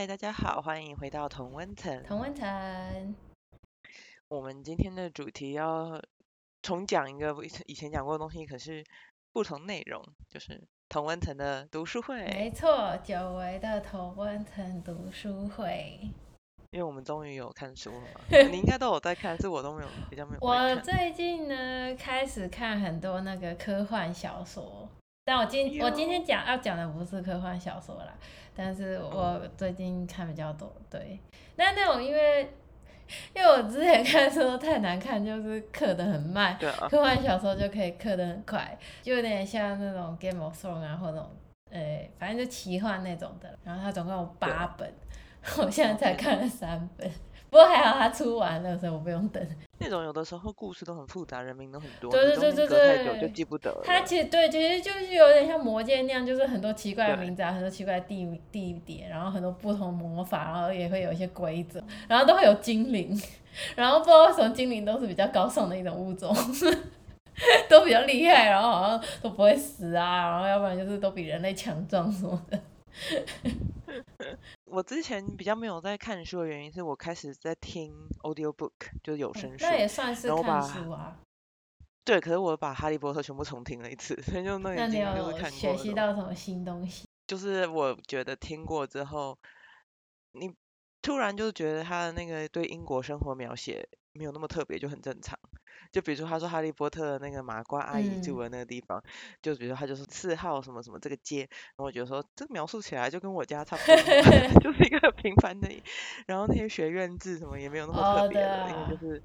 嗨，大家好，欢迎回到同温层。同温层，我们今天的主题要重讲一个以前讲过的东西，可是不同内容，就是同温层的读书会。没错，久违的同温层读书会。因为我们终于有看书了嘛，你应该都有在看，是我都没有，比较没有我。最近呢开始看很多那个科幻小说，但我今我今天讲要讲的不是科幻小说啦，但是哦我最近看比较多，对。那那种因为因为我之前看书太难看，就是刻的很慢，科幻小说就可以刻的很快，就有点像那种 Game of Thrones 啊，或者那种呃，反正就奇幻那种的。然后它总共有八本，我现在才看了三本，不过还好他出完了，所以我不用等。那种有的时候故事都很复杂，人名都很多，对对对对隔太久就记不得了。它其实对，其实就是有点像魔戒那样，就是很多奇怪的对名字啊，很多奇怪的地地点，然后很多不同魔法，然后也会有一些规则，然后都会有精灵，然后不知道为什么精灵都是比较高尚的一种物种，都比较厉害，然后好像都不会死啊，然后要不然就是都比人类强壮什么的。我之前比较没有在看书的原因是我开始在听 audio book，就是有声书。那也算是看然后把书啊。对，可是我把《哈利波特》全部重听了一次，所以就那个那你已经就是有学习。到什么新东西？就是我觉得听过之后，你突然就觉得他的那个对英国生活描写没有那么特别，就很正常。就比如说他说哈利波特的那个麻瓜阿姨住嗯的那个地方，就比如说他就是四号什么什么这个街，然后我觉得说这个描述起来就跟我家差不多，就是一个很平凡的，然后那些学院字什么也没有那么特别的，因为啊，就是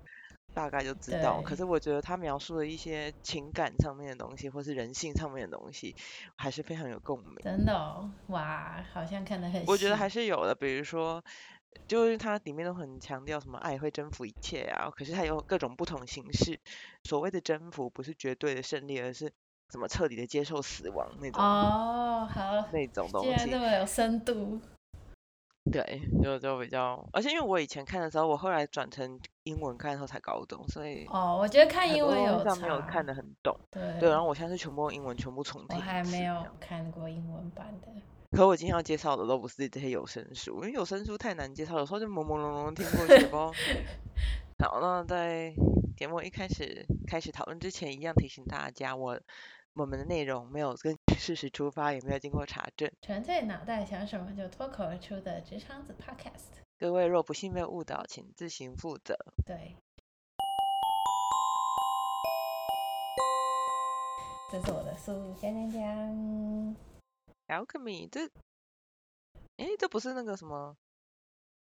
大概就知道。可，是我觉得他描述的一些情感上面的东西，或是人性上面的东西，还是非常有共鸣。真的哦，哇，好像看得很我觉得还。是有的，比如说，就是它里面都很强调什么爱会征服一切啊，可是它有各种不同形式。所谓的征服不是绝对的胜利，而是怎么彻底的接受死亡那种哦，好，那种东西。然这么有深度。对，就就比较，而且因为我以前看的时候，我后来转成英文看的时候才搞懂，所以哦，我觉得看英文有没有看差。得很懂。对，对然，后我现在是全部用英文全部重听我还没有。看过英文版的。可我今天要介绍的都不是这些有声书，因为有声书太难介绍，有时候就朦朦胧胧听过去，也不好，那在节目一开始开始讨论之前，一样提醒大家，我我们的内容没有根据事实出发，也没有经过查证。纯粹脑袋想什么就脱口而出的职场子 Podcast。各位若不幸被误导，请自行负责。对，这是我的书，讲讲讲。Alchemy，这，诶，这不是那个什么《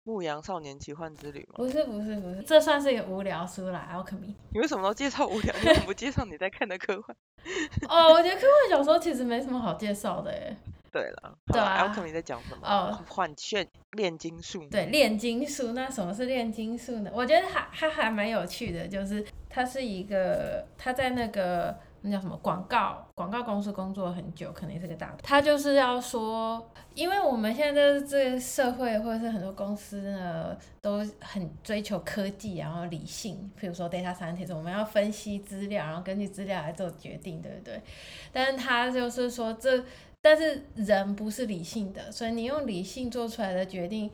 牧羊少年奇幻之旅》吗？不是不是不是，这算是一个无聊书啦，Alchemy。你为什么都介绍无聊？你为什么不介绍你在看的科幻？哦，我觉得科幻小说其实没什么好介绍的诶。对了，对啊，，Alchemy 在讲什么？哦，幻炫炼金术。对，炼金术。那什么是炼金术呢？我觉得还它还蛮有趣的，就是它是一个它在那个那叫什么广告广告公司工作很久，可能也是个大。他就是要说，因为我们现在这个社会或者是很多公司呢，都很追求科技，然后理性，譬如说 data scientist，我们要分析资料，然后根据资料来做决定，对不对？但是他就是说这。但是人不是理性的，所以你用理性做出来的决定，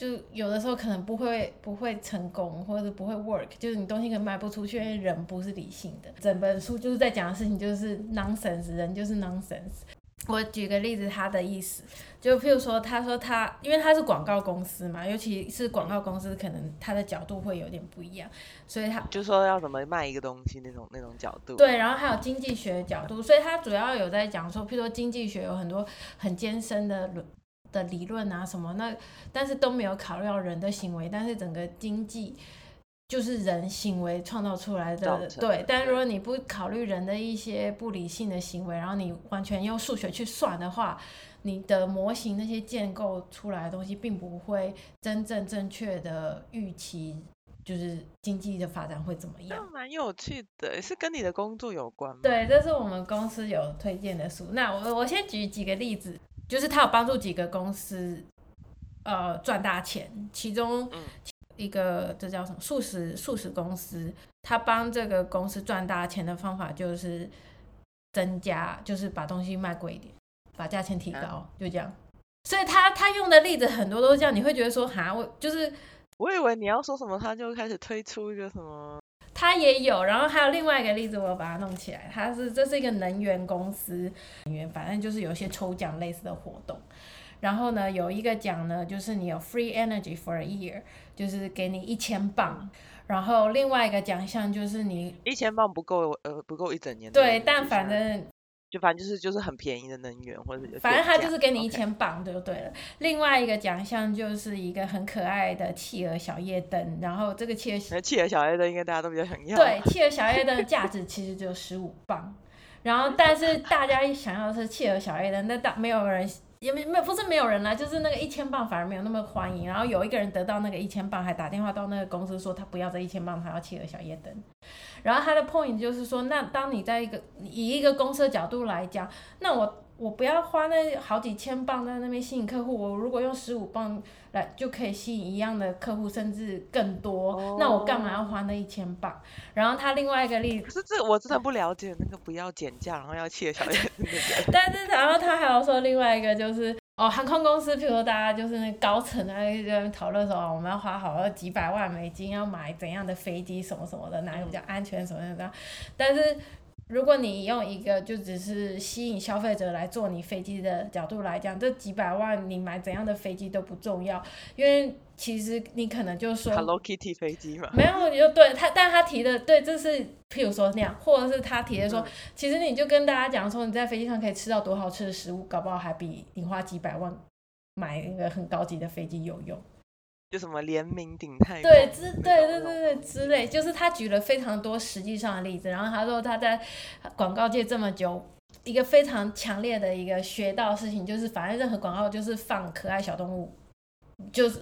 就有的时候可能不会不会成功，或者是不会 work，就是你东西可能卖不出去，因为人不是理性的。整本书就是在讲的事情就是 nonsense，人就是 nonsense。我举个例子，他的意思就譬如说，他说他因为他是广告公司嘛，尤其是广告公司，可能他的角度会有点不一样，所以他就说要怎么卖一个东西那种那种角度。对，然后还有经济学的角度，所以他主要有在讲说，譬如说经济学有很多很艰深的论的理论啊什么，那但是都没有考虑到人的行为，但是整个经济就是人行为创造出来的。对但如，果你不考虑人的一些不理性的行为，然后你完全用数学去算的话，你的模型那些建构出来的东西，并不会真正正确的预期，就是经济的发展会怎么样。蛮有趣的，是跟你的工作有关吗？对，这是我们公司有推荐的书。那我我先举几个例子，就是他有帮助几个公司呃赚大钱，其中嗯。一个这叫什么？素食素食公司，他帮这个公司赚大钱的方法就是增加，就是把东西卖贵一点，把价钱提啊。高，就这样。所以他他用的例子很多都是这样，你会觉得说哈，我就是我以为你要说什么，他就开始推出一个什么，他也有，然后还有另外一个例子，我把它弄起来，它是这是一个能源公司，能源反正就是有一些抽奖类似的活动。然后呢，有一个奖呢，就是你有 free energy for a year，就是给你一千磅。然后另外一个奖项就是你一千磅不够，呃，不够一整年。对，但反正就反正就是就是很便宜的能源，或者反正他就是给你一千磅就对了。另外一个奖项就是一个很可爱的企鹅小夜灯，然后这个企鹅企鹅小夜灯应该大家都比较想要。对，企鹅小夜灯的价值其实只有十五磅，然后但是大家想要的是企鹅小夜灯，但大没有人也没没有不是没有人啦，就是那个一千磅反而没有那么欢迎。然后有一个人得到那个一千磅，还打电话到那个公司说他不要这一千磅，他要企鹅小夜灯。然后他的 point 就是说，那当你在一个以一个公司的角度来讲，那我我不要花那好几千磅在那边吸引客户，我如果用十五磅来就可以吸引一样的客户，甚至更多，那我干嘛要花那一千磅？然后他另外一个例子可。是这我真的不了解那个不要减价，然后要切小夜灯的人。但是然后他还要说另外一个就是哦，航空公司，譬如说大家就是那高层啊，在那边讨论说哦我们要花好了几百万美金要买怎样的飞机什么什么的，哪个比较安全什么什么的。但是如果你用一个就只是吸引消费者来坐你飞机的角度来讲，这几百万你买怎样的飞机都不重要，因为其实你可能就说 Hello Kitty 飞机嘛，没有，你就对他，但他提的对，这是譬如说那样，或者是他提的说，嗯其实你就跟大家讲说，你在飞机上可以吃到多好吃的食物，搞不好还比你花几百万买一个很高级的飞机有用。就什么联名顶泰对，之对对对对之类，就是他举了非常多实际上的例子，然后他说他在广告界这么久。一个非常强烈的一个学到事情，就是反正任何广告就是放可爱小动物，就 是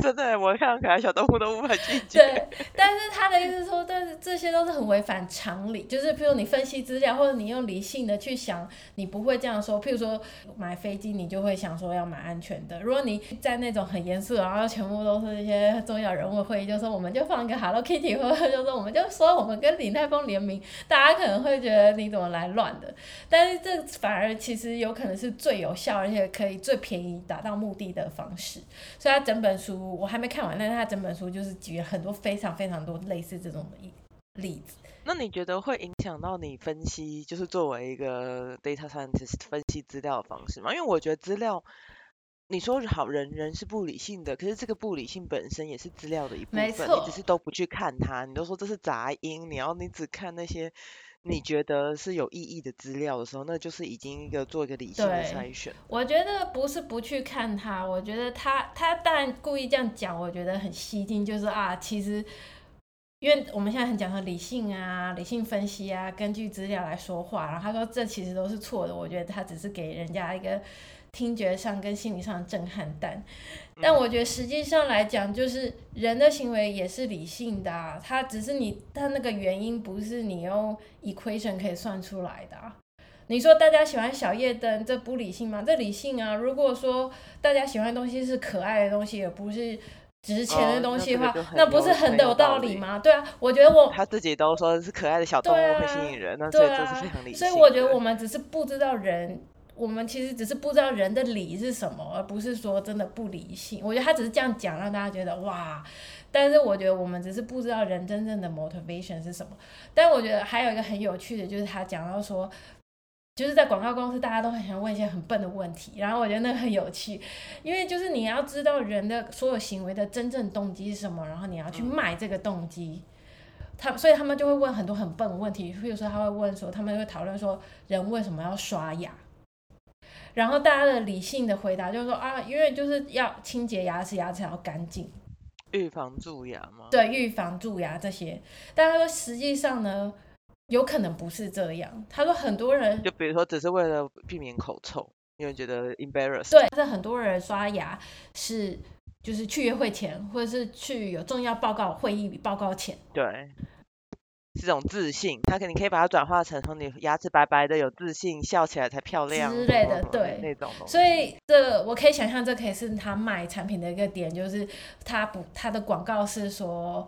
真的，我看到可爱小动物都无法拒绝。对，但是他的意思是说，但是这些都是很违反常理，就是譬如你分析资料，或者你用理性的去想，你不会这样说。譬如说买飞机，你就会想说要买安全的。如果你在那种很严肃，然后全部都是一些重要人物会议，就说我们就放一个 Hello Kitty，或者就说我们就说我们跟李泰峰联名，大家可能会觉得你怎么来乱的。但是这反而其实有可能是最有效，而且可以最便宜达到目的的方式。所以他整本书我还没看完，但是他整本书就是举了很多非常非常多类似这种的例例子。那你觉得会影响到你分析，就是作为一个 data scientist 分析资料的方式吗？因为我觉得资料，你说好人人是不理性的，可是这个不理性本身也是资料的一部分，你只是都不去看它，你都说这是杂音，你要你只看那些你觉得是有意义的资料的时候，那就是已经一个做一个理性的对筛选。我觉得不是不去看它，我觉得他他当然故意这样讲，我觉得很吸睛，就是啊，其实。因为我们现在很讲说理性啊、理性分析啊，根据资料来说话。然后他说这其实都是错的，我觉得他只是给人家一个听觉上跟心理上的震撼弹。但嗯我觉得实际上来讲，就是人的行为也是理性的啊，它只是你，它那个原因不是你用 equation 可以算出来的啊。你说大家喜欢小夜灯，这不理性吗？这理性啊！如果说大家喜欢的东西是可爱的东西，而不是值钱的东西的话，那不是很有道道理理吗？对啊，我觉得我他自己都说是可爱的小动对物会吸啊引人，那所以对这是啊非常理性。所以我觉得我们只是不知道人，我们其实只是不知道人的理是什么，而不是说真的不理性。我觉得他只是这样讲，让大家觉得哇。但是我觉得我们只是不知道人真正的 motivation 是什么。但我觉得还有一个很有趣的，就是他讲到说，就是在广告公司，大家都很想问一些很笨的问题，然后我觉得那个很有趣，因为就是你要知道人的所有行为的真正动机是什么，然后你要去嗯卖这个动机。他所以他们就会问很多很笨的问题，比如说他会问说，他们会讨论说人为什么要刷牙，然后大家的理性的回答就是说啊，因为就是要清洁牙齿，牙齿要干净，预防蛀牙吗？对，预防蛀牙这些。但他说实际上呢，有可能不是这样。他说很多人就比如说只是为了避免口臭，因为觉得 embarrass。对，但是很多人刷牙是就是去约会前，或者是去有重要报告会议报告前。对，是这种自信，他可你可以把它转化成说你牙齿白白的有自信，笑起来才漂亮之类的对那种。所以这我可以想象，这可以是他卖产品的一个点，就是他不他的广告是说。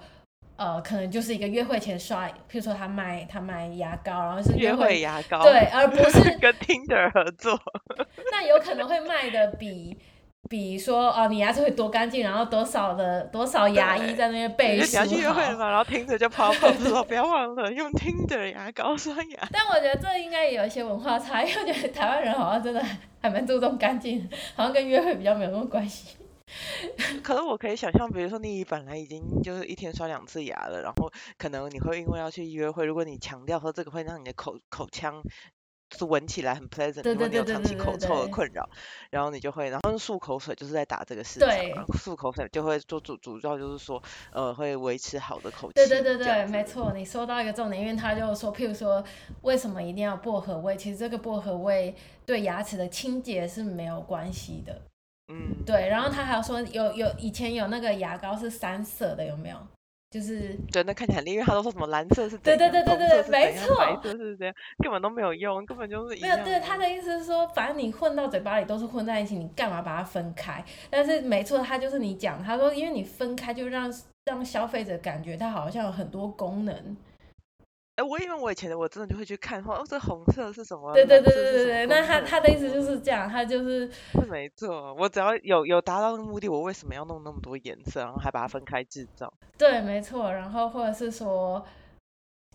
呃，可能就是一个约会前刷，譬如说他卖他卖牙膏，然后是约会会牙膏，对，而不 是跟 Tinder 合作，那有可能会卖的比。比说哦，你牙齿会多干净，然后多少的多少牙医在那边背书你要去约会了嘛，然后听着就跑跑说不要忘了用听的牙膏刷牙。但我觉得这应该也有一些文化差异，我觉得台湾人好像真的还蛮注重干净，好像跟约会比较没有什么关系。可是我可以想象，比如说你本来已经就是一天刷两次牙了，然后可能你会因为要去约会，如果你强调说这个会让你的口口腔。是闻起来很 pleasant，如果你有长期口臭的困扰，然后你就会，然后漱口水就是在打这个事情，漱口水就会做主主要就是说，呃，会维持好的口气。对对对对，没错，你说到一个重点，因为他就说，譬如说，为什么一定要薄荷味？其实这个薄荷味对牙齿的清洁是没有关系的。嗯，对，然后他还有说，有有以前有那个牙膏是三色的，有没有？就是对，那看起来很厉害。他都说什么蓝色是对对对对对，没错，白色是这样，根本都没有用，根本就是没有。对，他的意思是说，反正你混到嘴巴里都是混在一起，你干嘛把它分开？但是没错，他就是你讲，他说，因为你分开就让让消费者感觉它好像有很多功能。哎，我以为我以前的我真的就会去看，哦，这红色是什么？对对对对对对。那他他的意思就是这样，他就是是没错。我只要有有达到目的，我为什么要弄那么多颜色，然后还把它分开制造？对，没错。然后或者是说。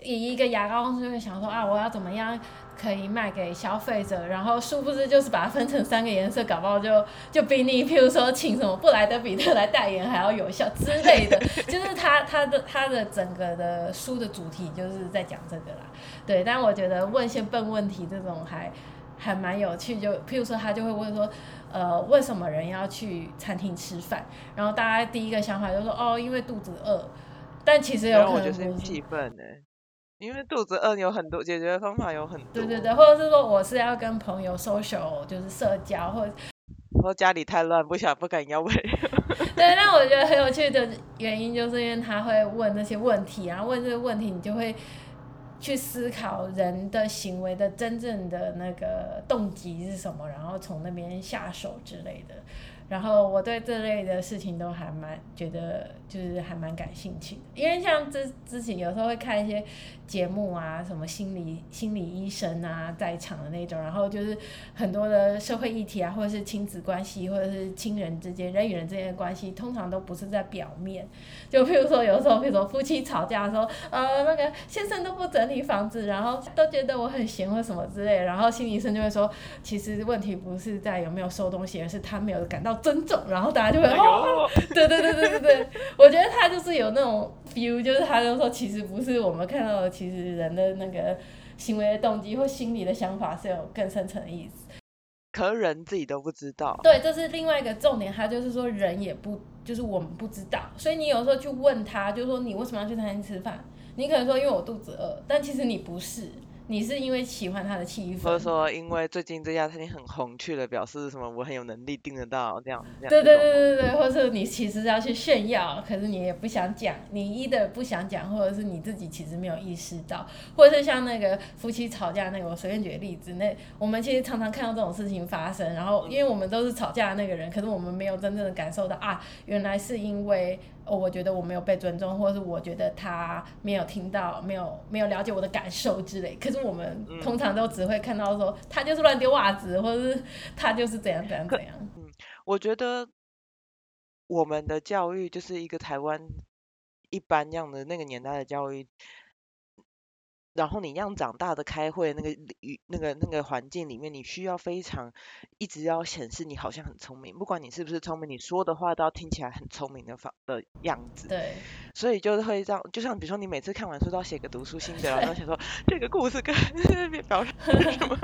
以一个牙膏公司就会想说啊，我要怎么样可以卖给消费者？然后殊不知就是把它分成三个颜色，搞不好就就比你譬如说请什么布莱德比特来代言还要有效之类的。就是他他的他的整个的书的主题就是在讲这个啦。对，但我觉得问一些笨问题这种还还蛮有趣。就譬如说他就会问说，呃，为什么人要去餐厅吃饭？然后大家第一个想法就说哦，因为肚子饿。但其实有可能是气氛呢。因为肚子饿有很多解决方法，有很多。对对对，或者是说我是要跟朋友 social，就是社交，或者说家里太乱，不想不敢邀朋友。对，那我觉得很有趣的原因，就是因为他会问那些问题，然后问这个问题，你就会去思考人的行为的真正的那个动机是什么，然后从那边下手之类的。然后我对这类的事情都还蛮觉得，就是还蛮感兴趣的，因为像之之前有时候会看一些节目啊，什么心理心理医生啊在场的那种，然后就是很多的社会议题啊，或者是亲子关系，或者是亲人之间人与人之间的关系，通常都不是在表面。就譬如说有时候，譬如说夫妻吵架的时候，呃，那个先生都不整理房子，然后都觉得我很闲或什么之类，然后心理医生就会说，其实问题不是在有没有收东西，而是他没有感到。尊重，然后大家就会哦，对对对对对对，我觉得他就是有那种 feel，就是他就说其实不是我们看到的，其实人的那个行为的动机或心理的想法是有更深层的意思。可人自己都不知道。对，这是另外一个重点，他就是说人也不，就是我们不知道，所以你有时候去问他，就是说你为什么要去餐厅吃饭？你可能说因为我肚子饿，但其实你不是。你是因为喜欢他的气氛，或者说因为最近这家餐厅很红，去了表示什么我很有能力订得到这样这样。对对对对对，或者你其实要去炫耀，可是你也不想讲，你一的不想讲，或者是你自己其实没有意识到，或者是像那个夫妻吵架那个，我随便举个例子，那我们其实常常看到这种事情发生，然后因为我们都是吵架的那个人，可是我们没有真正的感受到啊，原来是因为。哦，我觉得我没有被尊重，或者是我觉得他没有听到，没有没有了解我的感受之类。可是我们通常都只会看到说他就是乱丢袜子，或者是他就是怎样怎样怎样。嗯，我觉得我们的教育就是一个台湾一般样的那个年代的教育。然后你一样长大的开会那个语那个那个环境里面，你需要非常一直要显示你好像很聪明，不管你是不是聪明，你说的话都要听起来很聪明的方的样子。对。所以就是会这样，就像比如说你每次看完书都要写个读书心得，然后写说 这个故事跟 表示什么，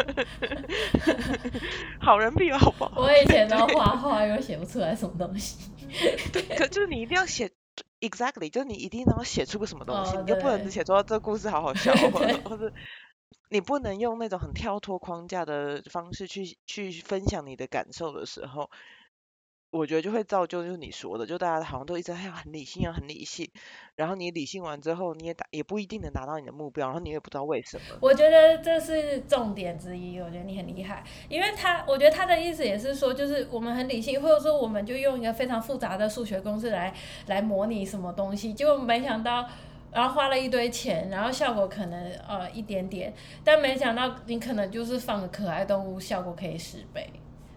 好人必有好报。我以前都画画，又写不出来什么东西。对，可就是你一定要写。Exactly，就是你一定能写出个什么东西，你就不能只写说这故事好好 笑，或者或者你不能用那种很跳脱框架的方式去去分享你的感受的时候。我觉得就会造就，就是你说的，就大家好像都一直要很理性，啊很理性，然后你理性完之后，你也达也不一定能达到你的目标，然后你也不知道为什么。我觉得这是重点之一，我觉得你很厉害，因为他，我觉得他的意思也是说，就是我们很理性，或者说我们就用一个非常复杂的数学公式来来模拟什么东西，结果没想到，然后花了一堆钱，然后效果可能呃一点点，但没想到你可能就是放个可爱动物，效果可以十倍。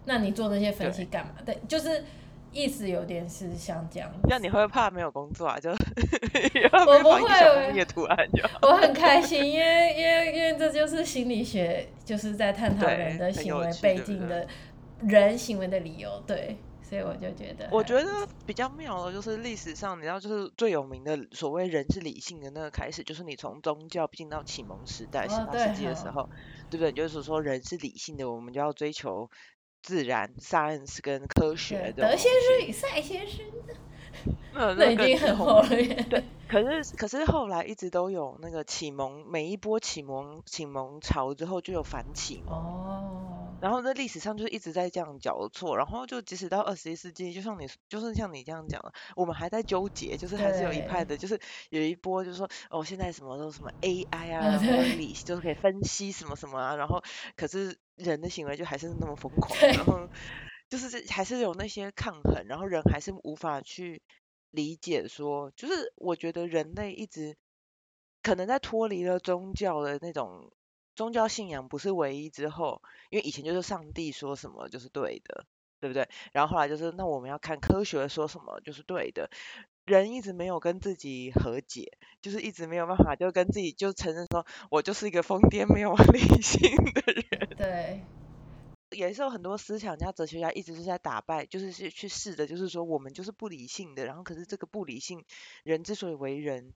那你做那些分析干嘛？对，就是意思有点是像这样。那你会怕没有工作啊？就 我不会，也图案就我很开心，因为因为因为这就是心理学，就是在探讨人的行为背景的人行为的理由，对。所以我就觉得，我觉得比较妙的，就是历史上你知道，就是最有名的所谓人是理性的那个开始，就是你从宗教进到启蒙时代，十八世纪的时候，对不对？就是说人是理性的，我们就要追求自然 science 跟科学的。德先生与赛先生。那已经很后了。对，可是可是后来一直都有那个启蒙，每一波启蒙启蒙潮之后就有反启蒙。哦。然后在历史上就是一直在这样交错，然后就即使到二十一世纪，就像你就是像你这样讲的，我们还在纠结，就是还是有一派的，就是有一波就是说哦，现在什么都什么 AI 啊，理就是可以分析什么什么啊，然后可是人的行为就还是那么疯狂，然后就是还是有那些抗衡，然后人还是无法去。理解说，就是我觉得人类一直可能在脱离了宗教的那种宗教信仰不是唯一之后，因为以前就是上帝说什么就是对的，对不对？然后后来就是那我们要看科学说什么就是对的，人一直没有跟自己和解，就是一直没有办法就跟自己就承认说我就是一个疯癫没有 理性的人。对。也是有很多思想家、哲学家一直是在打败，就是去去试的，就是说我们就是不理性的，然后可是这个不理性，人之所以为人。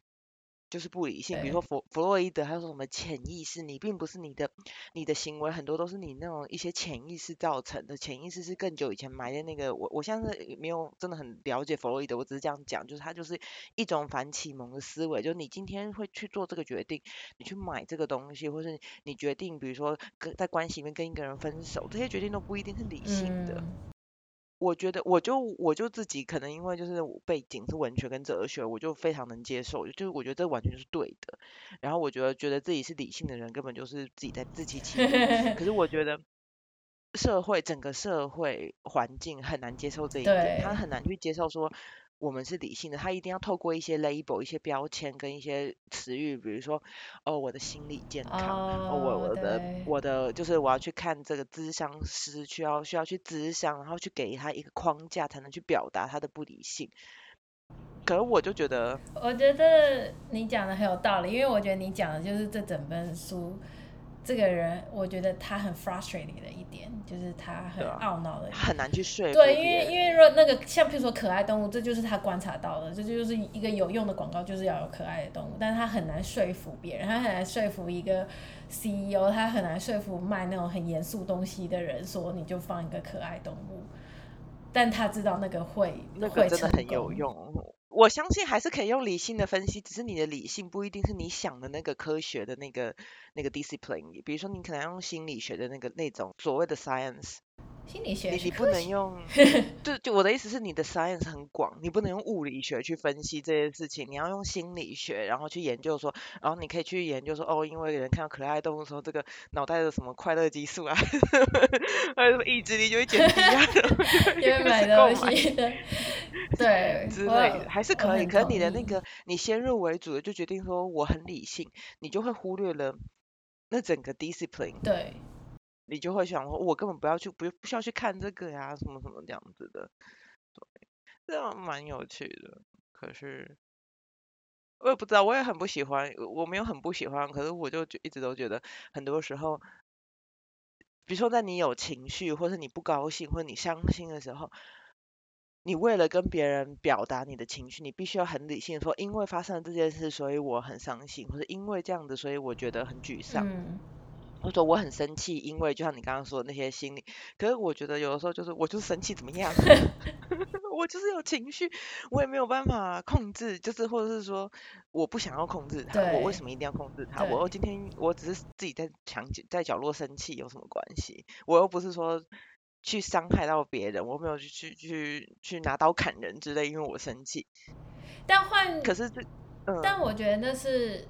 就是不理性，比如说弗弗洛伊德，他说什么潜意识，你并不是你的你的行为很多都是你那种一些潜意识造成的，潜意识是更久以前埋的那个，我我现在没有真的很了解弗洛伊德，我只是这样讲，就是他就是一种反启蒙的思维，就是你今天会去做这个决定，你去买这个东西，或是你决定，比如说跟在关系里面跟一个人分手，这些决定都不一定是理性的。我觉得，我就我就自己可能因为就是背景是文学跟哲学，我就非常能接受，就是我觉得这完全就是对的。然后我觉得觉得自己是理性的人，根本就是自己在自欺欺人。可是我觉得社会整个社会环境很难接受这一点，他很难去接受说。我们是理性的，他一定要透过一些 label、一些标签跟一些词语，比如说，哦，我的心理健康，哦，我我的我的就是我要去看这个咨商师，需要需要去咨商，然后去给他一个框架，才能去表达他的不理性。可是我就觉得，我觉得你讲的很有道理，因为我觉得你讲的就是这整本书。这个人，我觉得他很 frustrating 的一点，就是他很懊恼的，很难去说服。对，因为因为若那个像譬如说可爱动物，这就是他观察到的，这就是一个有用的广告，就是要有可爱的动物，但是他很难说服别人，他很难说服一个 CEO，他很难说服卖那种很严肃东西的人说你就放一个可爱动物，但他知道那个会那个真的很有用。我相信还是可以用理性的分析，只是你的理性不一定是你想的那个科学的那个那个 discipline。比如说，你可能要用心理学的那个那种所谓的 science。心理学，你你不能用，就就我的意思是，你的 science 很广，你不能用物理学去分析这件事情，你要用心理学，然后去研究说，然后你可以去研究说，哦，因为人看到可爱动物的时候，这个脑袋的什么快乐激素啊，还有什么意志力就会减低啊，因为买东西的，对，之类的，还是可以，可是你的那个你先入为主的就决定说我很理性，你就会忽略了那整个 discipline。对。你就会想说，我根本不要去，不不需要去看这个呀，什么什么这样子的，对，这样蛮有趣的。可是我也不知道，我也很不喜欢，我没有很不喜欢，可是我就一直都觉得，很多时候，比如说在你有情绪，或是你不高兴，或者你伤心的时候，你为了跟别人表达你的情绪，你必须要很理性说，因为发生了这件事，所以我很伤心，或者因为这样子，所以我觉得很沮丧。或者说我很生气，因为就像你刚刚说的那些心理，可是我觉得有的时候就是我就是生气怎么样 我就是有情绪，我也没有办法控制，就是或者是说我不想要控制它，我为什么一定要控制它？我今天我只是自己在墙在角落生气有什么关系？我又不是说去伤害到别人，我没有去去去去拿刀砍人之类，因为我生气。但换可是这，但我觉得那是。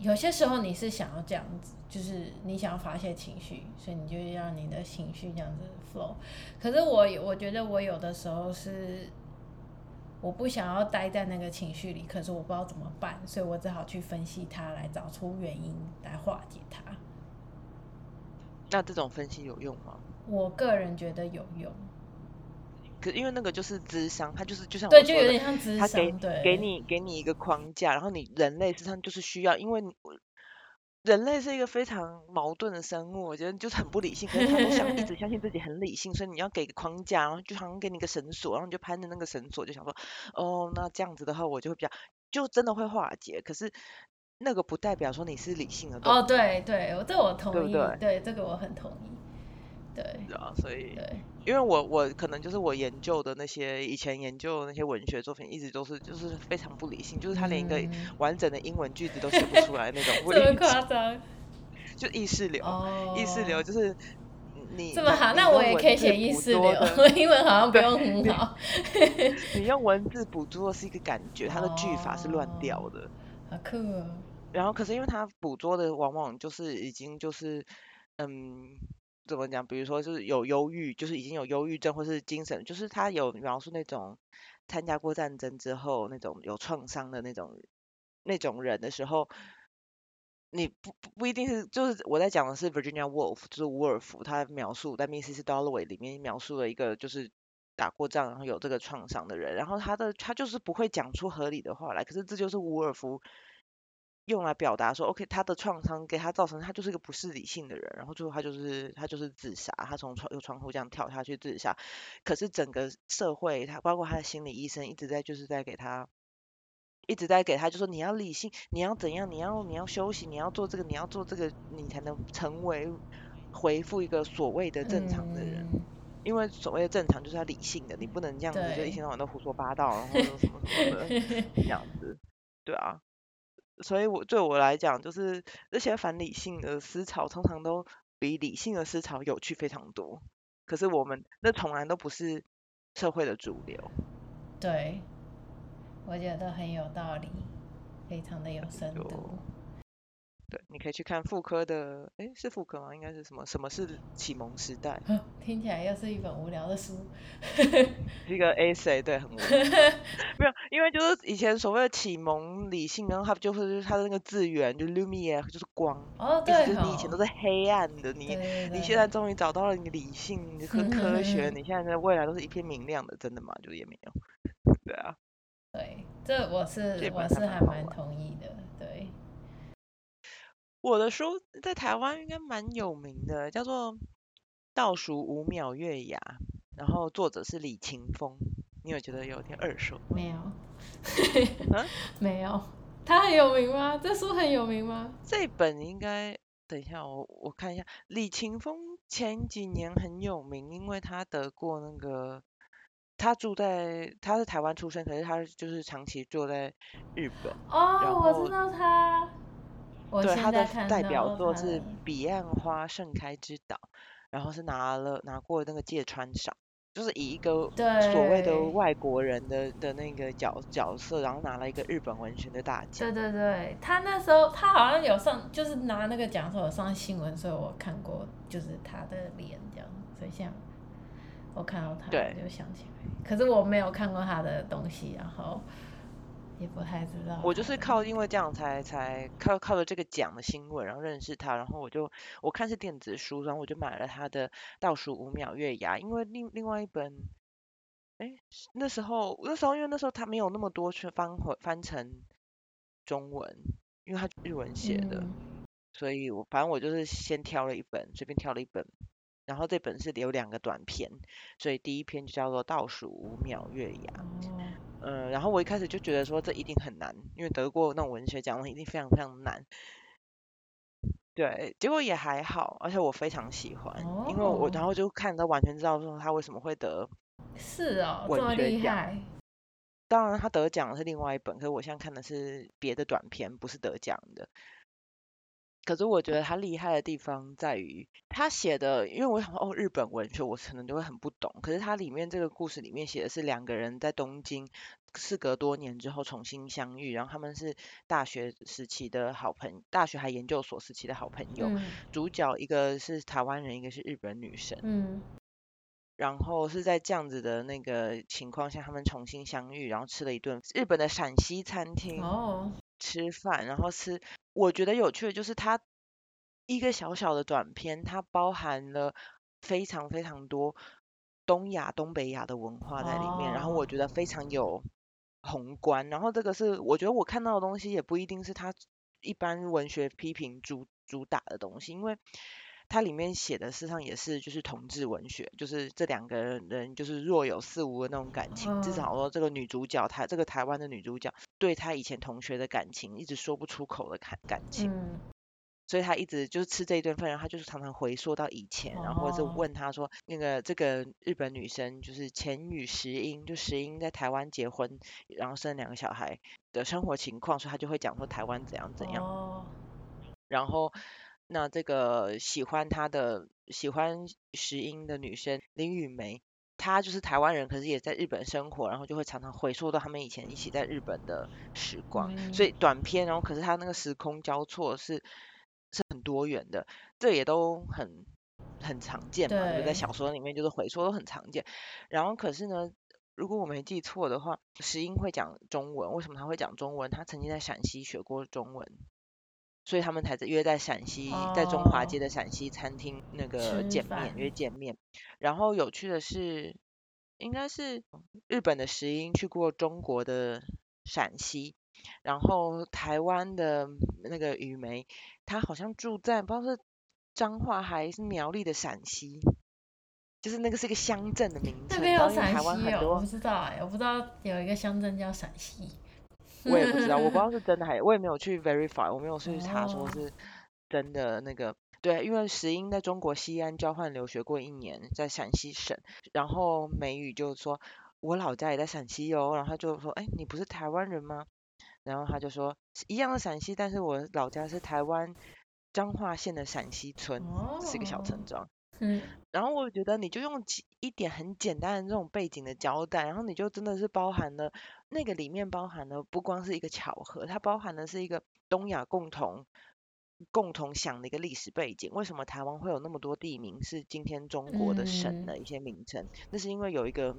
有些时候你是想要这样子，就是你想要发泄情绪，所以你就让你的情绪这样子 flow。可是我我觉得我有的时候是我不想要待在那个情绪里，可是我不知道怎么办，所以我只好去分析它，来找出原因来化解它。那这种分析有用吗？我个人觉得有用。可因为那个就是智商，它就是就像对，就有我说的，点像智它给给你给你一个框架，然后你人类实际上就是需要，因为你人类是一个非常矛盾的生物，我觉得就是很不理性，可是他都想一直 相信自己很理性，所以你要给个框架，然后就好像给你个绳索，然后你就攀着那个绳索，就想说，哦，那这样子的话我就会比较，就真的会化解。可是那个不代表说你是理性的哦，对对，我这我同意，对这个我很同意，对对啊，所以对，因为我我可能就是我研究的那些以前研究的那些文学作品，一直都是就是非常不理性，就是他连一个嗯完整的英文句子都写不出来那种 不这么夸张 就意识流，哦，意识流就是你这么好，那我也可以写意识流，我 英文好像不用很好，你用文字捕捉的是一个感觉，它的句法是乱掉哦的。好酷哦，然后可是因为它捕捉的往往就是已经就是嗯。怎么讲？比如说，就是有忧郁，就是已经有忧郁症，或是精神，就是他有描述那种参加过战争之后那种有创伤的那种那种人的时候，你不不一定是，就是我在讲的是 Virginia Woolf，就是伍尔夫，他描述在《Mrs. Dalloway》里面描述了一个就是打过仗然后有这个创伤的人，然后他的他就是不会讲出合理的话来，可是这就是伍尔夫用来表达说，OK，他的创伤给他造成他就是一个不是理性的人，然后最后他就是他就是自杀，他从窗有窗户这样跳下去自杀，可是整个社会他包括他的心理医生一直在就是在给他。一直在给他，就说你要理性，你要怎样，你要你要休息，你要做这个，你要做这个，你才能成为回复一个所谓的正常的人。嗯因为所谓的正常就是要理性的，你不能这样子就一天到晚都胡说八道，然后什么什么的 这样子，对啊。所以我对我来讲，就是这些反理性的思潮，通常都比理性的思潮有趣非常多。可是我们那从来都不是社会的主流。对，我觉得很有道理，非常的有深度。对，你可以去看妇科的，哎，是妇科吗？应该是什么？什么是启蒙时代？听起来又是一本无聊的书。是一个 essay，对，很无聊。没有，因为就是以前所谓的启蒙理性，然后它就是它的那个字源，就 Lumiere 就是光，哦，对就是你以前都是黑暗的，你你现在终于找到了你的理性和科学，你现在的未来都是一片明亮的，真的吗？就是也没有。对啊，对，这我是这我是还蛮同意的。对，我的书在台湾应该蛮有名的，叫做《倒数五秒月牙》，然后作者是李勤峰。你有觉得有点耳熟？没有，啊 没有，他很有名吗？这书很有名吗？这本应该等一下，我我看一下，李勤峰前几年很有名，因为他得过那个，他住在他是台湾出生，可是他就是长期住在日本。哦，我知道他。我对，他的代表作是《彼岸花盛开之岛》，然后是拿了拿过那个芥川赏，就是以一个所谓的外国人的的那个角角色，然后拿了一个日本文学的大奖。对。对对，他那时候他好像有上，就是拿那个奖的时候有上新闻，所以我看过，就是他的脸这样，所以像我看到他我就想起来，可是我没有看过他的东西，然后也不太知道。我就是靠因为这样才才靠靠着这个奖的新闻，然后认识他，然后我就我看是电子书，然后我就买了他的《倒数五秒月牙》，因为另另外一本，哎，那时候那时候因为那时候他没有那么多去翻回翻成中文，因为他日文写的，嗯所以我反正我就是先挑了一本，随便挑了一本，然后这本是有两个短篇，所以第一篇就叫做《倒数五秒月牙》。哦，嗯，然后我一开始就觉得说这一定很难，因为得过那种文学奖，一定非常非常难。对，结果也还好，而且我非常喜欢，因为我哦然后就看到完全知道说他为什么会得。是哦，这文么厉害，当然他得奖的是另外一本，可是我现在看的是别的短片，不是得奖的。可是我觉得他厉害的地方在于他写的，因为我想说哦，日本文学我可能就会很不懂，可是它里面这个故事里面写的是两个人在东京，事隔多年之后重新相遇，然后他们是大学时期的好朋大学还研究所时期的好朋友。嗯主角一个是台湾人，一个是日本女生，嗯然后是在这样子的那个情况下，他们重新相遇，然后吃了一顿日本的陕西餐厅。哦，吃饭，然后吃。我觉得有趣的就是它一个小小的短片，它包含了非常非常多东亚、东北亚的文化在里面，然后我觉得非常有宏观。然后这个是我觉得我看到的东西，也不一定是它一般文学批评主主打的东西，因为它里面写的事实上也是就是同志文学，就是这两个人就是若有似无的那种感情。至少说这个女主角，她这个台湾的女主角，对她以前同学的感情一直说不出口的感感情。所以他一直就是吃这一顿饭，然后他就是常常回溯到以前，然后或者是问他说，那个这个日本女生就是前女石英，就石英在台湾结婚，然后生两个小孩的生活情况，所以他就会讲说台湾怎样怎样。然后那这个喜欢他的喜欢石英的女生林雨梅，她就是台湾人，可是也在日本生活，然后就会常常回溯到他们以前一起在日本的时光。所以短片，然后可是他那个时空交错是。是很多元的，这也都很很常见嘛，就在小说里面就是回溯都很常见。然后可是呢，如果我没记错的话，石英会讲中文，为什么他会讲中文？他曾经在陕西学过中文，所以他们才在约在陕西，在中华街的陕西餐厅那个见面，约见面。然后有趣的是，应该是日本的石英去过中国的陕西。然后台湾的那个雨梅，她好像住在不知道是彰化还是苗栗的陕西，就是那个是一个乡镇的名字。那边有陕西哦，我不知道哎，我不知道有一个乡镇叫陕西。我也不知道，我不知道是真的还，我也没有去 verify，我没有去查说是真的那个。对，因为石英在中国西安交换留学过一年，在陕西省，然后梅雨就说，我老家也在陕西哦，然后他就说，哎，你不是台湾人吗？然后他就说，一样的陕西，但是我老家是台湾彰化县的陕西村，是一个小村庄。嗯。然后我觉得你就用一点很简单的这种背景的交代，然后你就真的是包含了那个里面包含了不光是一个巧合，它包含的是一个东亚共同共同想的一个历史背景。为什么台湾会有那么多地名是今天中国的省的一些名称？那是因为有一个。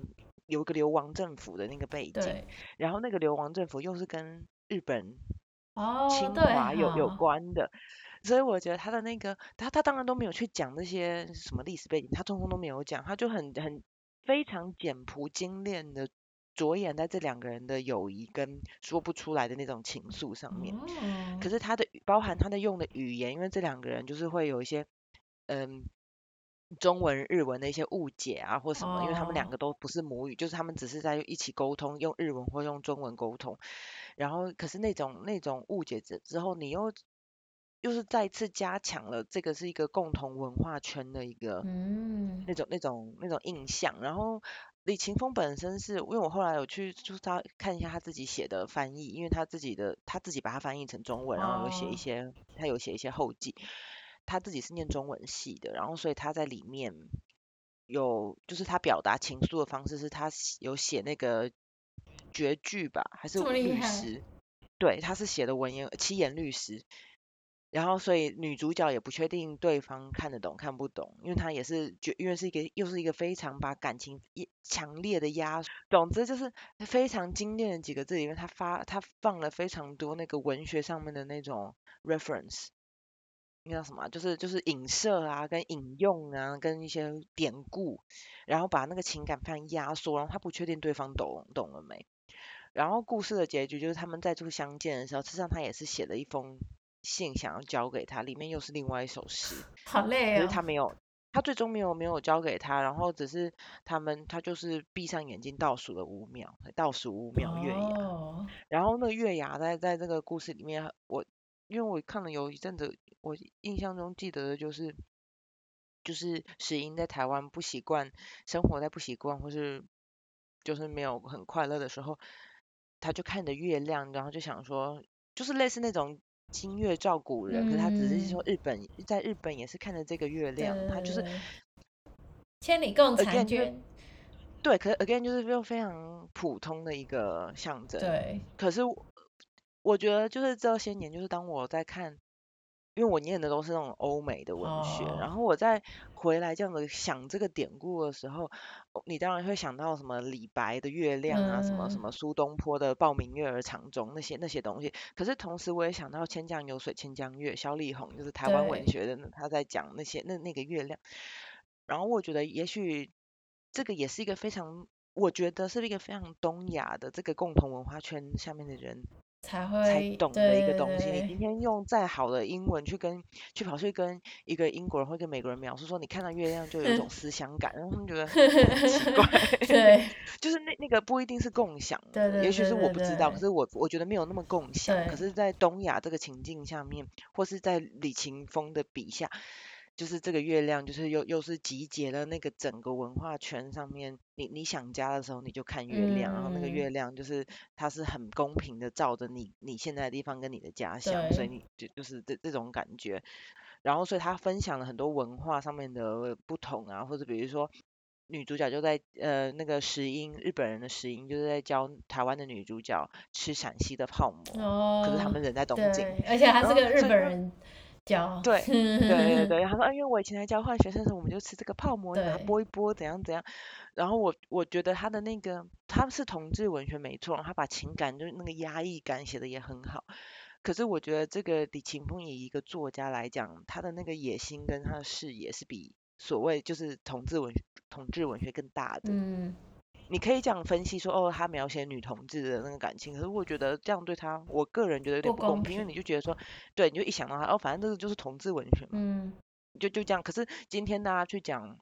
有一个流亡政府的那个背景，然后那个流亡政府又是跟日本哦，清华有有关的，所以我觉得他的那个他他当然都没有去讲那些什么历史背景，他通通都没有讲，他就很很非常简朴精炼的着眼在这两个人的友谊跟说不出来的那种情愫上面。可是他的包含他的用的语言，因为这两个人就是会有一些嗯。中文、日文的一些误解啊，或什么，因为他们两个都不是母语，就是他们只是在一起沟通，用日文或用中文沟通。然后，可是那种那种误解之之后，你又又是再次加强了这个是一个共同文化圈的一个那种那种那种印象。然后李勤峰本身是因为我后来有去就是他看一下他自己写的翻译，因为他自己的他自己把它翻译成中文，然后有写一些他有写一些后记。他自己是念中文系的，然后所以他在里面有，就是他表达情愫的方式是他有写那个绝句吧，还是律师？对，他是写的文言七言律诗。然后所以女主角也不确定对方看得懂看不懂，因为她也是觉，因为是一个又是一个非常把感情强烈的压，总之就是非常精炼的几个字里面，她发她放了非常多那个文学上面的那种 reference。那叫什么？就是就是影射啊，跟引用啊，跟一些典故，然后把那个情感非常压缩，然后她不确定对方懂懂了没。然后故事的结局就是他们在这相见的时候，实际上他也是写了一封信想要交给他，里面又是另外一首诗。好累啊！可是他没有，他最终没有没有交给他，然后只是他们他就是闭上眼睛倒数了五秒，倒数五秒月牙。然后那个月牙在在这个故事里面，我因为我看了有一阵子。我印象中记得的就是，就是石英在台湾不习惯生活在不习惯或是就是没有很快乐的时候，他就看着月亮，然后就想说，就是类似那种金月照古人，可是他只是说日本在日本也是看着这个月亮，他就是千里共婵娟，对，可是 again 就是用非常普通的一个象征，对，可是我觉得就是这些年，就是当我在看。因为我念的都是那种欧美的文学，然后我在回来这样子想这个典故的时候，你当然会想到什么李白的月亮啊，什么什么苏东坡的报明月而长终那些那些东西。可是同时我也想到千江有水千江月，萧丽红就是台湾文学的他在讲那些那那个月亮。然后我觉得也许这个也是一个非常，我觉得是一个非常东亚的这个共同文化圈下面的人才会才懂的一个东西。你对今天用再好的英文去跟去跑去跟一个英国人或跟美国人描述说你看到月亮就有一种 思想感，然后他们觉得很奇怪。对 就是那那个不一定是共享的，对对也许是我不知道，可是我我觉得没有那么共享。可是，在东亚这个情境下面，或是在李勤峰的笔下，就是这个月亮，就是又又是集结了那个整个文化圈上面，你你想家的时候你就看月亮，然后那个嗯月亮就是它是很公平的照着你你现在的地方跟你的家乡，所以你就就是这这种感觉。然后，所以他分享了很多文化上面的不同啊，或者比如说女主角就在呃那个石英日本人的石英就是在教台湾的女主角吃陕西的泡馍，哦，可是他们人在东京。而且他是个日本人教，对 对对对，他说，啊，因为我以前在交换学生的时候，我们就吃这个泡馍，把它对剥一剥，怎样怎样。然后我我觉得他的那个他是同志文学没错，他把情感就是那个压抑感写的也很好。可是我觉得这个李勤峰以一个作家来讲，他的那个野心跟他的视野是比所谓就是同志文同志文学更大的。嗯，你可以这样分析说，哦，他描写女同志的那个感情，可是我觉得这样对他，我个人觉得有点不公平，因为你就觉得说，对，你就一想到他，哦，反正这个就是同志文学嘛，嗯，就就这样。可是今天大家去讲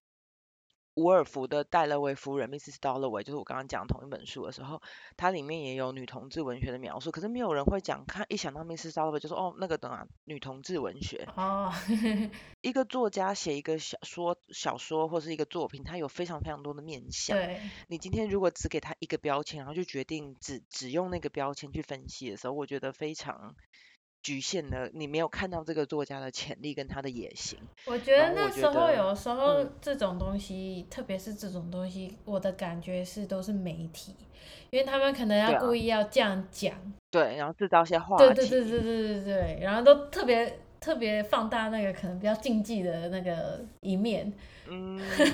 伍尔夫的《戴勒维夫人》（Mrs. Dalloway），就是我刚刚讲同一本书的时候，它里面也有女同志文学的描述，可是没有人会讲，看一想到 Mrs. Dalloway 就说，哦，那个等啊，女同志文学。哦，一个作家写一个小说、小说或是一个作品，它有非常非常多的面向。对，你今天如果只给他一个标签，然后就决定只只用那个标签去分析的时候，我觉得非常局限了，你没有看到这个作家的潜力跟他的野心。我觉得那时候得有时候嗯这种东西，特别是这种东西，我的感觉是都是媒体，因为他们可能要故意要这样讲，对，然后制造一些话对题。对对对对对对，然后都特别特别放大那个可能比较禁忌的那个一面，嗯，嗯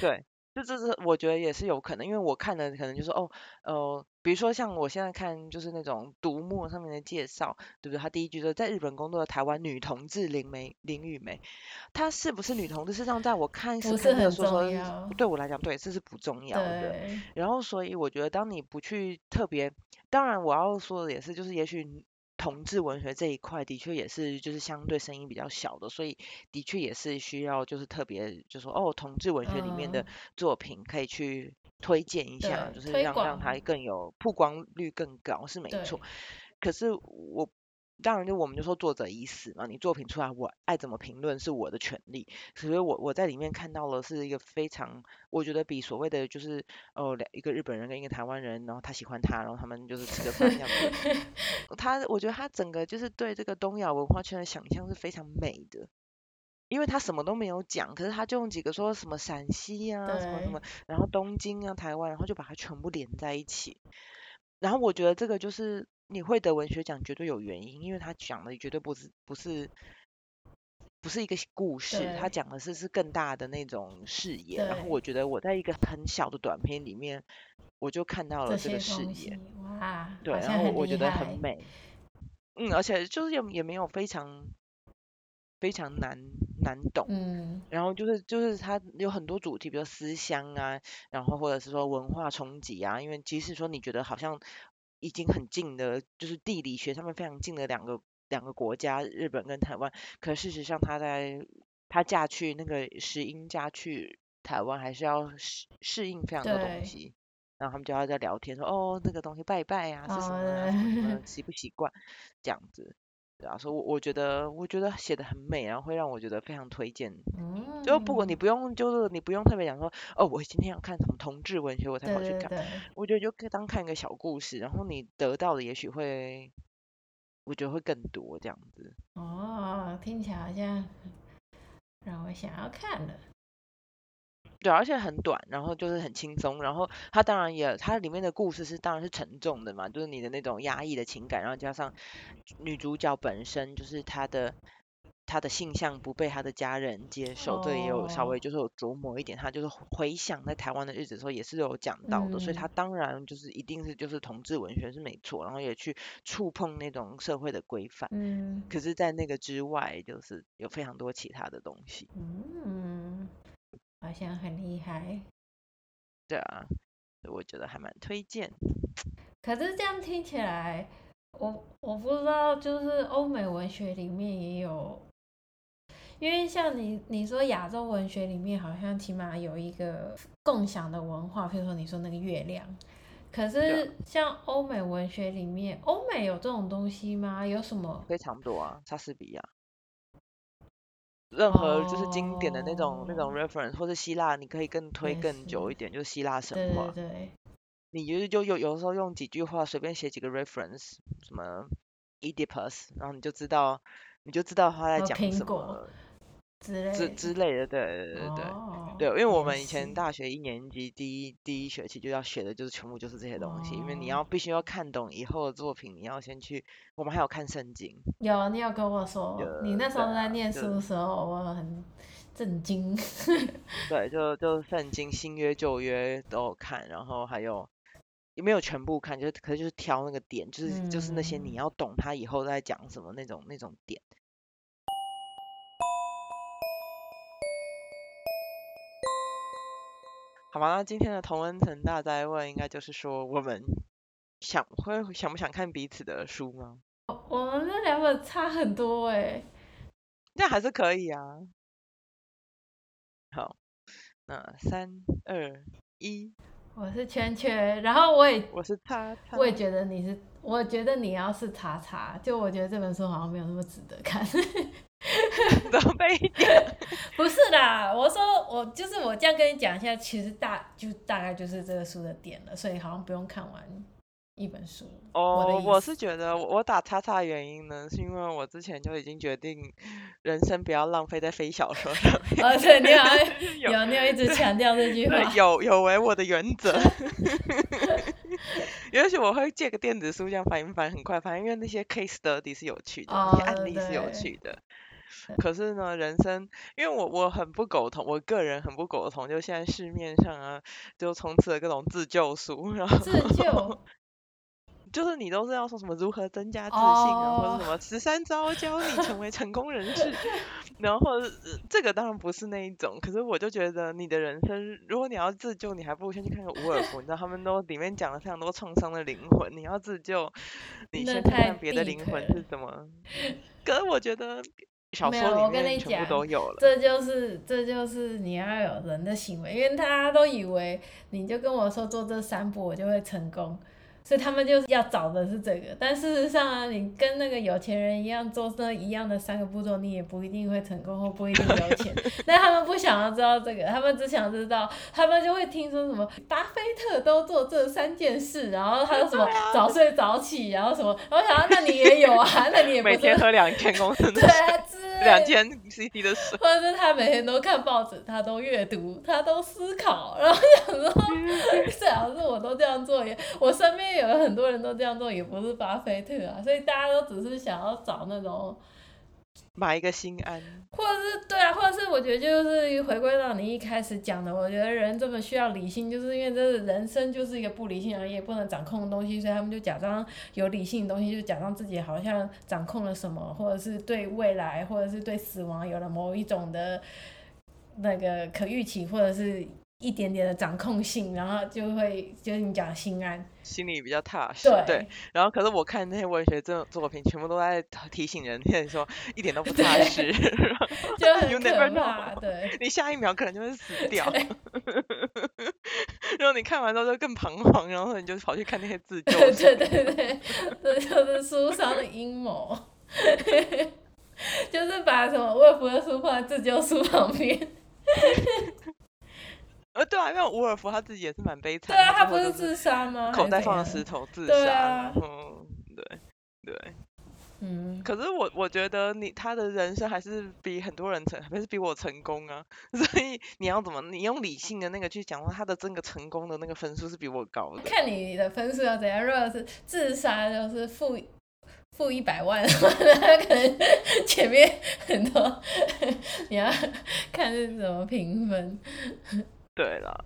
对，这这是我觉得也是有可能，因为我看的可能就是哦，呃，比如说像我现在看就是那种读墨上面的介绍，对不对？他第一句说在日本工作的台湾女同志林梅林雨梅，她是不是女同志？事实上，在我看不是看这个是很重说对我来讲，对，这是不重要的。然后，所以我觉得，当你不去特别，当然我要说的也是，就是也许同志文学这一块的确也是就是相对声音比较小的，所以的确也是需要就是特别就说哦，同志文学里面的嗯作品可以去推荐一下，就是让让广它更有曝光率更高是没错。可是我当然就我们就说作者已死嘛，你作品出来我爱怎么评论是我的权利，所以我我在里面看到了是一个非常我觉得比所谓的就是哦两一个日本人跟一个台湾人，然后他喜欢他，然后他们就是吃个饭这样子，他我觉得他整个就是对这个东亚文化圈的想象是非常美的。因为他什么都没有讲，可是他就用几个说什么陕西呀、什么什么，然后东京啊、台湾，然后就把它全部连在一起。然后我觉得这个就是你会得文学奖绝对有原因，因为他讲的绝对不是不是不是一个故事，他讲的是是更大的那种视野。然后我觉得我在一个很小的短片里面，我就看到了这个视野，，哇，对，然后我我觉得很，美，嗯，而且就是也也没有非常非常难难懂。嗯，然后就是就是它有很多主题，比如说思乡啊，然后或者是说文化冲击啊，因为即使说你觉得好像已经很近的，就是地理学上面非常近的两个两个国家，日本跟台湾，可事实上她在她嫁去那个石英家去台湾，还是要适适应非常多东对西。然后他们就要在聊天说，哦，那个东西拜拜啊，是什哦，么啊，什么习不习惯这样子。对啊，所以我我觉得我觉得写的很美，然后会让我觉得非常推荐嗯就不过你嗯，不用，就是你不用特别讲说，哦，我今天要看什么同志文学，我才对跑去看。对对，我觉得就可以当看一个小故事，然后你得到的也许会，我觉得会更多这样子。哦，听起来好像让我想要看了，对啊，而且很短，然后就是很轻松，然后它当然也，它里面的故事是当然是沉重的嘛，就是你的那种压抑的情感，然后加上女主角本身就是她的她的性向不被她的家人接受，这也有稍哦，微就是有琢磨一点，她就是回想在台湾的日子的时候也是有讲到的，所以她嗯，当然就是一定是就是同志文学是没错，然后也去触碰那种社会的规范，嗯，可是，在那个之外，就是有非常多其他的东西。嗯，好像很厉害。对啊，我觉得还蛮推荐。可是这样听起来，我我不知道，就是欧美文学里面也有，因为像你你说亚洲文学里面好像起码有一个共享的文化，譬如说你说那个月亮。可是像欧美文学里面，欧美有这种东西吗？有什么？非常多啊，莎士比亚。任何就是经典的那种那种 reference，或者希腊，你可以更推更久一点，就是希腊神话。对对对。你就是就有有时候用几句话随便写几个 reference，什么 Oedipus，然后你就知道你就知道他在讲什么。之之之类的，对对对对对，因为我们以前大学一年级第一第一学期就要学的就是全部就是这些东西，因为你要必须要看懂以后的作品，你要先去，我们还有看圣经。有，你有跟我说，你那时候在念书的时候，我很震惊。对，就就圣经新约旧约都有看，然后还有也没有全部看，就是可是就是挑那个点，就是就是那些你要懂他以后在讲什么那种那种点。好吧，那今天的同恩层大灾问应该就是说，我们想会想不想看彼此的书吗？我们这两本差很多哎，那还是可以啊。好，那三二一，我是圈圈，然后我也我是叉叉，我也觉得你是，我觉得你要是叉叉，就我觉得这本书好像没有那么值得看。都被讲，不是啦，我说我就是我这样跟你讲一下，其实大就大概就是这个书的点了，所以好像不用看完一本书。哦，我是觉得我打叉叉的原因呢，是因为我之前就已经决定人生不要浪费在非小说上面。哦，对，你好像 有你有一直强调这句话，有有为我的原则。也许我会借个电子书这样翻一翻，很快翻，因为那些 case study 是有趣的，那些案例是有趣的。可。是呢，人生，因为我我很不苟同，我个人很不苟同，就现在市面上啊，就充斥了各种自救书，然后自救，就是你都是要说什么如何增加自信啊，或者什么十三招教你成为成功人士 然后这个当然不是那一种，可是我就觉得你的人生，如果你要自救，你还不如先去看看伍尔夫，你知道他们都里面讲了非常多创伤的灵魂，你要自救，你先看看别的灵魂是怎么，可是我觉得。没有，我跟你讲，这就是这就是你要有人的行为，因为大家都以为你就跟我说做这三步，我就会成功。所以他们就是要找的是这个，但事实上啊，你跟那个有钱人一样做那一样的三个步骤，你也不一定会成功或不一定有钱。但他们不想要知道这个，他们只想知道，他们就会听说什么巴菲特都做这三件事，然后他说什么早睡早起，然后什么，然后想到那你也有啊，那你也每天喝两千公升的 对啊，两千 CC 的水，或者是他每天都看报纸，他都阅读，他都思考，然后想说 最好是我都这样做也，我身边。有很多人都这样做，也不是巴菲特啊，所以大家都只是想要找那种买一个心安，或者是对啊，或者是我觉得就是回归到你一开始讲的，我觉得人这么需要理性，就是因为这是人生就是一个不理性而也不能掌控的东西，所以他们就假装有理性的东西，就假装自己好像掌控了什么，或者是对未来，或者是对死亡有了某一种的那个可预期，或者是。一点点的掌控性，然后就会就是你讲心安，心里比较踏实。对，然后可是我看那些文学这种作品，全部都在提醒人，说一点都不踏实，就很可怕。对，你下一秒可能就会死掉。然后你看完之后就更彷徨，然后你就跑去看那些自救。对对对，这就是书上的阴谋，就是把什么沃夫的书放在自救书旁边。呃，对啊，因为伍尔夫他自己也是蛮悲惨。对啊，他不是自杀吗？口袋放了石头自杀。嗯，对对。嗯。可是我我觉得你他的人生还是比很多人成，还是比我成功啊。所以你要怎么？你用理性的那个去讲话，他的整个成功的那个分数是比我高的。看你的分数要怎样。如果是自杀，就是负负一百万，那可能 前面很多你要看是怎么评分。对了，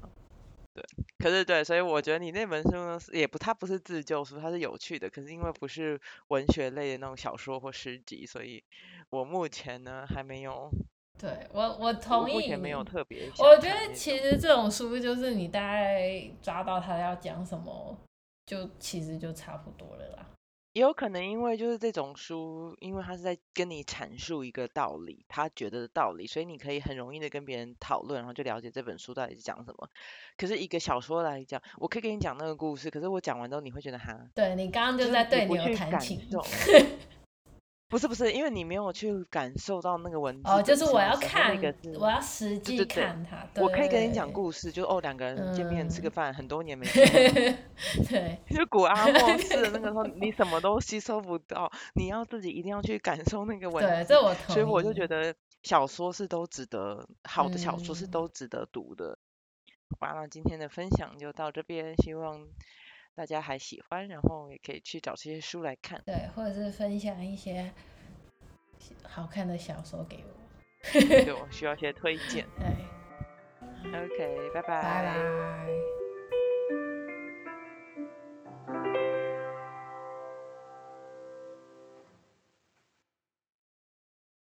对，可是对，所以我觉得你那本书呢，也不，它不是自救书，它是有趣的。可是因为不是文学类的那种小说或诗集，所以我目前呢还没有对我我我同意目前没有特别我觉得其种实这种书就是你大概抓到他要讲什么，就其实就差不多了啦。也有可能因为就是这种书，因为他是在跟你阐述一个道理，他觉得的道理，所以你可以很容易的跟别人讨论，然后就了解这本书到底是讲什么。可是一个小说来讲，我可以给你讲那个故事，可是我讲完之后你会觉得哈，对你刚刚就就是在对牛弹琴，受。不是不是，因为你没有去感受到那个文字哦，就是我要看那个是，我要实际对对看它。我可以跟你讲故事，就哦两个人见面吃个嗯饭，很多年没见面，对就古阿莫式的那个时候，你什么都吸收不到，你要自己一定要去感受那个文对，字。这我同。所以我就觉得小说是都值得，好的小说是嗯都值得读的。好吧，那今天的分享就到这边，希望大家还喜欢，然后也可以去找这些书来看。对，或者是分享一些好看的小说给我。对 我需要一些推荐。对，OK，拜拜拜。